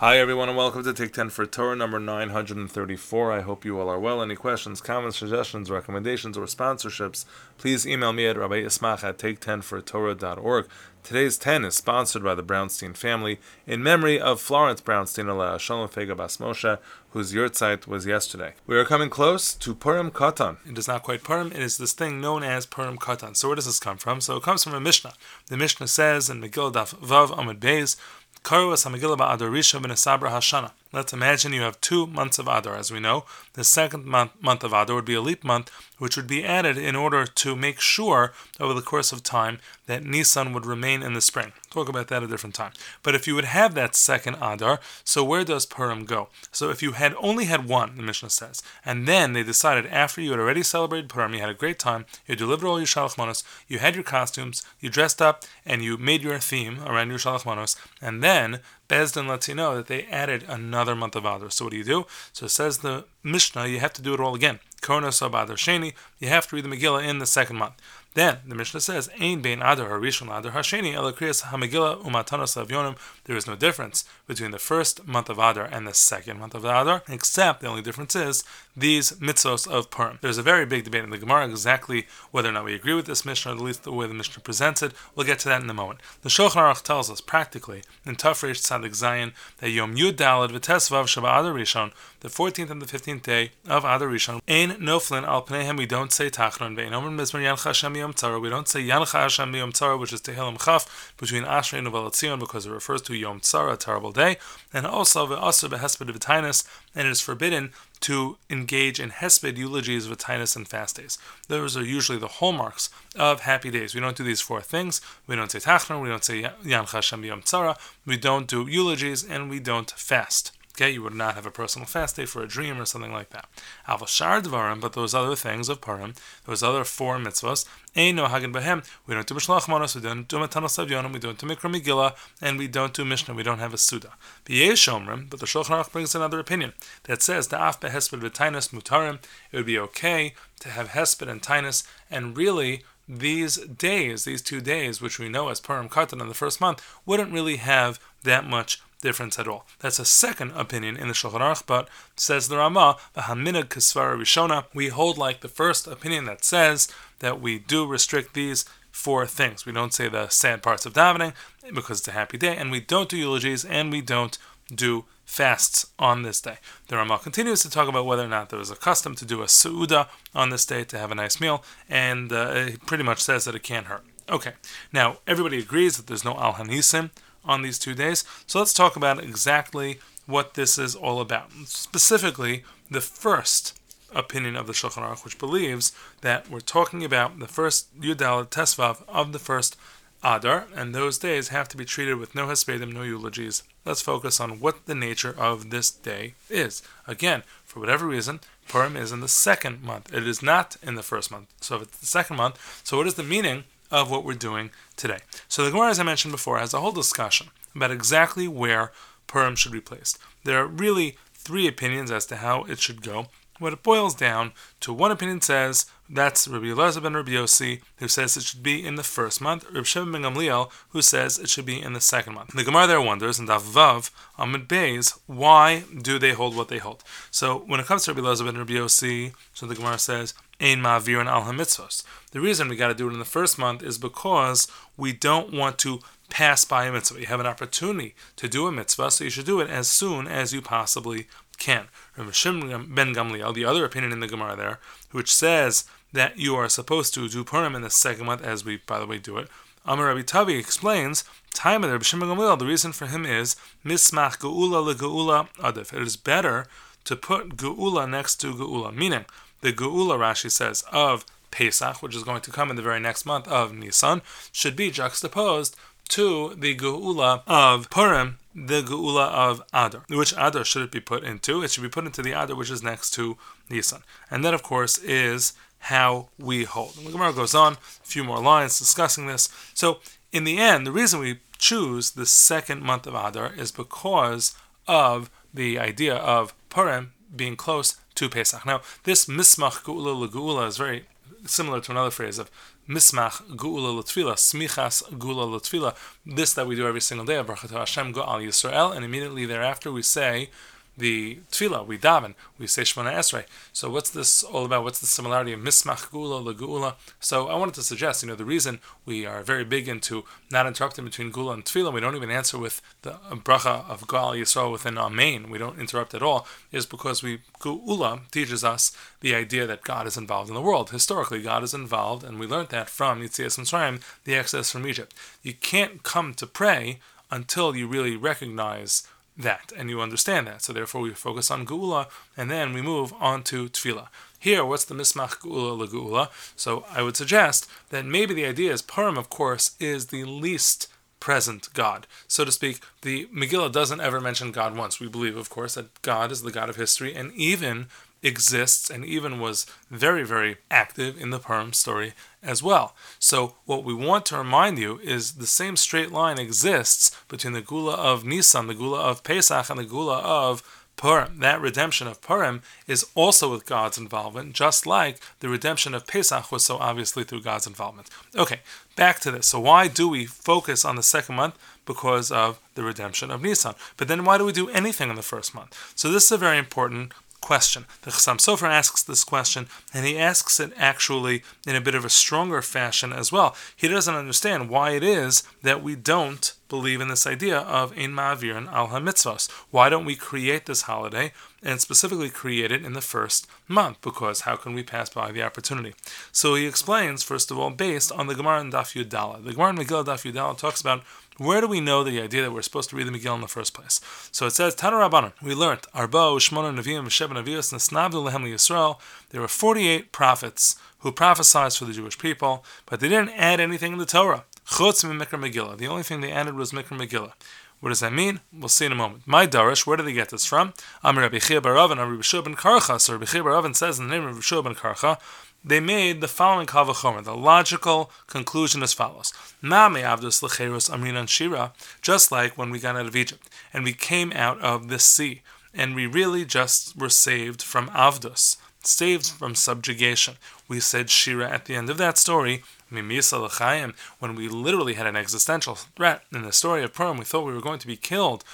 Hi, everyone, and welcome to Take 10 for Torah number 934. I hope you all are well. Any questions, comments, suggestions, recommendations, or sponsorships, please email me at Rabbi Ismach at take10fortorah.org. Today's 10 is sponsored by the Brownstein family in memory of Florence Brownstein, Allah Shalom Feiga Bas Moshe, whose yahrzeit was yesterday. We are coming close to Purim Katan. It is not quite Purim, it is this thing known as Purim Katan. So where does this come from? So it comes from a Mishnah. The Mishnah says in Megillah Daf Vav Amud Beis, Karu as Hamegillah Ba'adar B'Nesabra Hashana. Let's imagine you have two months of Adar, as we know. The second month, month of Adar would be a leap month, which would be added in order to make sure over the course of time that Nisan would remain in the spring. Talk about that a different time. But if you would have that second Adar, so where does Purim go? So if you had only had one, the Mishnah says, and then they decided after you had already celebrated Purim, you had a great time, you delivered all your Shalach Manos, you had your costumes, you dressed up, and you made your theme around your Shalach Manos, and then Bezdin lets you know that they added another month of Adar. So what do you do? So it says the Mishnah, you have to do it all again. Kornos Adar Sheni, you have to read the Megillah in the second month. Then the Mishnah says, "Ein bein adar harishon adar hasheni elakriyas hamegillah umatanos avyonim." There is no difference between the first month of Adar and the second month of Adar, except the only difference is these mitzvos of Purim. There's a very big debate in the Gemara exactly whether or not we agree with this Mishnah, or at least the way the Mishnah presents it. We'll get to that in a moment. The Shulchan Aruch tells us practically in Tafresh Tzadik Zion that Yom Yud Dalad V'Tesvav Shabbat Adar Rishon, the 14th and the 15th day of Adar Rishon, Ein Noflin Al Pneihem. We don't say Tachanun Ve'In Omer Mizmor Yancha Hashem Yom Tzara. We don't say Yancha Hashem Yom Tzara, which is Tehillim Chaf between Ashrei and Uval because it refers to Yom Tzara, a terrible day, and also Ve'Aser Behesped and it is forbidden to engage in hesped eulogies of tinus and fast days. Those are usually the hallmarks of happy days. We don't do these four things. We don't say tachanun, we don't say yan chashem yom tzara, we don't do eulogies, and we don't fast. Okay, you would not have a personal fast day for a dream or something like that. Avashar dvarim, but those other things of Purim, those other four mitzvahs, ein no hagen behem. We don't do mishlach manos, we don't do matanos avyonim, we don't do mikra megillah, and we don't do mishnah. We don't have a suda. B'yesh omrim, but the Shulchan Aruch brings another opinion that says the af behesped v'tainus mutarim. It would be okay to have hesped and tainus, and really these days, these two days, which we know as Purim Katan in the first month, wouldn't really have that much difference at all. That's a second opinion in the Shulchan Aruch, but says the Rama, v'haminag kasvara rishona, we hold like the first opinion that says that we do restrict these four things. We don't say the sad parts of davening because it's a happy day, and we don't do eulogies, and we don't do fasts on this day. The Rama continues to talk about whether or not there was a custom to do a su'uda on this day to have a nice meal, and uh, pretty much says that it can't hurt. Okay, now everybody agrees that there's no al hanisim on these two days. So let's talk about exactly what this is all about. Specifically, the first opinion of the Shulchan Aruch, which believes that we're talking about the first Yudal Tesvav of the first Adar, and those days have to be treated with no hespedim, no eulogies. Let's focus on what the nature of this day is. Again, for whatever reason, Purim is in the second month. It is not in the first month. So if it's the second month, so what is the meaning of what we're doing today. So the Gemara, as I mentioned before, has a whole discussion about exactly where Purim should be placed. There are really three opinions as to how it should go. What it boils down to, one opinion says that's Rabbi Elazar ben Rabbi Yossi, who says it should be in the first month. Rabbi Shimon ben Gamliel, who says it should be in the second month. The Gemara there wonders, in Daf Vav, Amud Beis, why do they hold what they hold? So when it comes to Rabbi Elazar ben Rabbi Yossi, so the Gemara says, Ein Ma'avir and Al HaMitzvos. The reason we got to do it in the first month is because we don't want to pass by a mitzvah. You have an opportunity to do a mitzvah, so you should do it as soon as you possibly can. Shimon ben Gamliel, the other opinion in the Gemara there, which says that you are supposed to do Purim in the second month, as we, by the way, do it. Amar Rabbi Tavi explains, time of the Rabbi Gamliel, the reason for him is mismach geula le geula adif. It is better to put geula next to geula, meaning the Geula, Rashi says, of Pesach, which is going to come in the very next month of Nisan, should be juxtaposed to the Geula of Purim, the Geula of Adar. Which Adar should it be put into? It should be put into the Adar which is next to Nisan. And that, of course, is how we hold. And the Gemara goes on, a few more lines discussing this. So, in the end, the reason we choose the second month of Adar is because of the idea of Purim being close to Pesach. Now, this mismach geula legeula is very similar to another phrase of mismach geula latfila, smichas geula latfila, this that we do every single day, Baruch Hashem Go'al Yisrael, and immediately thereafter we say the tefillah, we daven, we say Shemona Esrei. So what's this all about? What's the similarity of mismach gula leguula? So I wanted to suggest, you know, the reason we are very big into not interrupting between gula and tefillah, we don't even answer with the bracha of Ga'al Yisrael within Amen, we don't interrupt at all, is because we gula teaches us the idea that God is involved in the world. Historically, God is involved, and we learned that from Yetzias Mitzrayim, the exodus from Egypt. You can't come to pray until you really recognize that, and you understand that. So therefore, we focus on Geula, and then we move on to Tefillah. Here, what's the Mismach Geula Geula? So I would suggest that maybe the idea is Purim, of course, is the least present God. So to speak, the Megillah doesn't ever mention God once. We believe, of course, that God is the God of history, and even exists and even was very, very active in the Purim story as well. So, what we want to remind you is the same straight line exists between the Gula of Nisan, the Gula of Pesach, and the Gula of Purim. That redemption of Purim is also with God's involvement, just like the redemption of Pesach was so obviously through God's involvement. Okay, back to this. So, why do we focus on the second month? Because of the redemption of Nisan. But then, why do we do anything in the first month? So, this is a very important question. The Chassam Sofer asks this question, and he asks it actually in a bit of a stronger fashion as well. He doesn't understand why it is that we don't believe in this idea of Ein Ma'avirin al HaMitzvos. Why don't we create this holiday and specifically created in the first month? Because how can we pass by the opportunity? So he explains, first of all, based on the Gemara in Daf Yudala. The Gemara in Megillah Daf Yudala talks about where do we know the idea that we're supposed to read the Megillah in the first place? So it says, Tana Rabbanan, we learned, Arba, Ushmona, Nevi'im, Sheba, Nevi'os, Nesnavdu, Lehem, Yisrael. There were 48 prophets who prophesied for the Jewish people, but they didn't add anything in the Torah. Chutz Mikra Megillah. The only thing they added was Mikra Megillah. What does that mean? We'll see in a moment. My Darish, where do they get this from? Amr Rabbi Chiya Baravin, Rabbi Shua Karcha. So Rabbi Chiya Baravin says in the name of Rabbi Shua Karcha, they made the following kavachomer. The logical conclusion as follows: Name avdus lecheros amrinan shira. Just like when we got out of Egypt and we came out of the sea, and we really just were saved from avdus, saved from subjugation. We said shira at the end of that story. When we literally had an existential threat in the story of Purim, we thought we were going to be killed.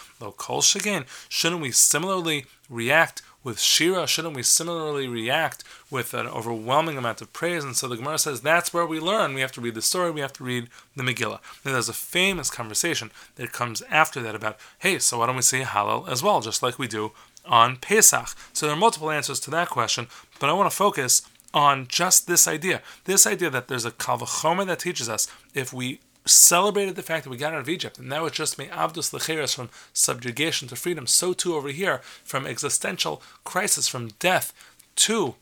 Shouldn't we similarly react with Shira, shouldn't we similarly react with an overwhelming amount of praise? And so the Gemara says that's where we learn. We have to read the story, we have to read the Megillah. And there's a famous conversation that comes after that about, hey, so why don't we say Hallel as well, just like we do on Pesach? So there are multiple answers to that question, but I want to focus on just this idea. This idea that there's a Kalvachoma that teaches us if we celebrated the fact that we got out of Egypt, and that was just me abdus lecheres from subjugation to freedom. So too over here, from existential crisis, from death to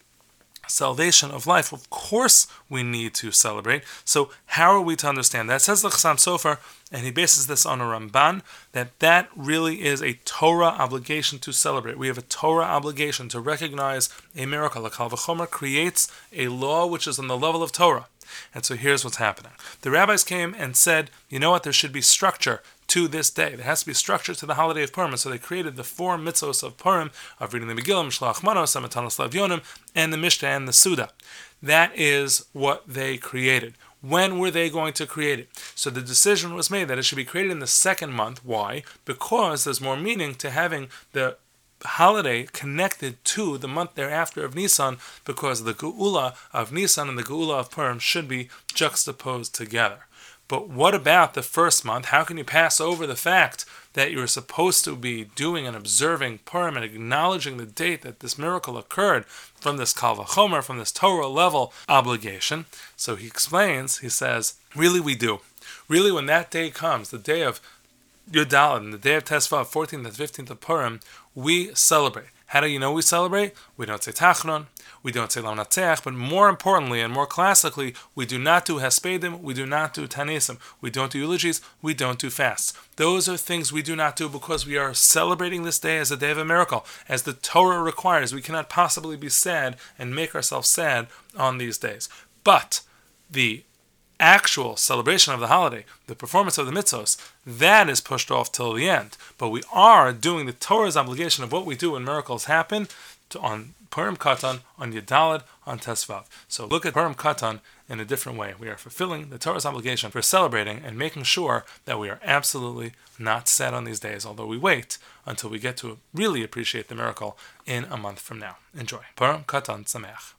salvation of life. Of course, we need to celebrate. So, how are we to understand that? Says the Chassam Sofer, and he bases this on a Ramban, that that really is a Torah obligation to celebrate. We have a Torah obligation to recognize a miracle. The Kalvachomer creates a law which is on the level of Torah. And so here's what's happening. The rabbis came and said, you know what, there should be structure to this day. There has to be structure to the holiday of Purim. So they created the four mitzvos of Purim, of reading the Megillah, Shlach Manos, Amatanos Lavyonim, and the Mishnah and the Suda. That is what they created. When were they going to create it? So the decision was made that it should be created in the second month. Why? Because there's more meaning to having the holiday connected to the month thereafter of Nisan because the Geula of Nisan and the Geula of Purim should be juxtaposed together. But what about the first month? How can you pass over the fact that you're supposed to be doing and observing Purim and acknowledging the date that this miracle occurred from this Kalvachomer, from this Torah level obligation? So he explains, he says, really we do. Really, when that day comes, the day of Yudalad, the day of Tesvav, 14th and 15th of Purim, we celebrate. How do you know we celebrate? We don't say Tachanun, we don't say Lamnatzeach, but more importantly and more classically, we do not do Hespedim, we do not do Tanisim, we don't do eulogies, we don't do fasts. Those are things we do not do because we are celebrating this day as a day of a miracle, as the Torah requires. We cannot possibly be sad and make ourselves sad on these days. But the actual celebration of the holiday, the performance of the mitzvos, that is pushed off till the end. But we are doing the Torah's obligation of what we do when miracles happen to, on Purim Katan, on Yadalad, on Tesvav. So look at Purim Katan in a different way. We are fulfilling the Torah's obligation for celebrating and making sure that we are absolutely not sad on these days, although we wait until we get to really appreciate the miracle in a month from now. Enjoy. Purim Katan Sameach.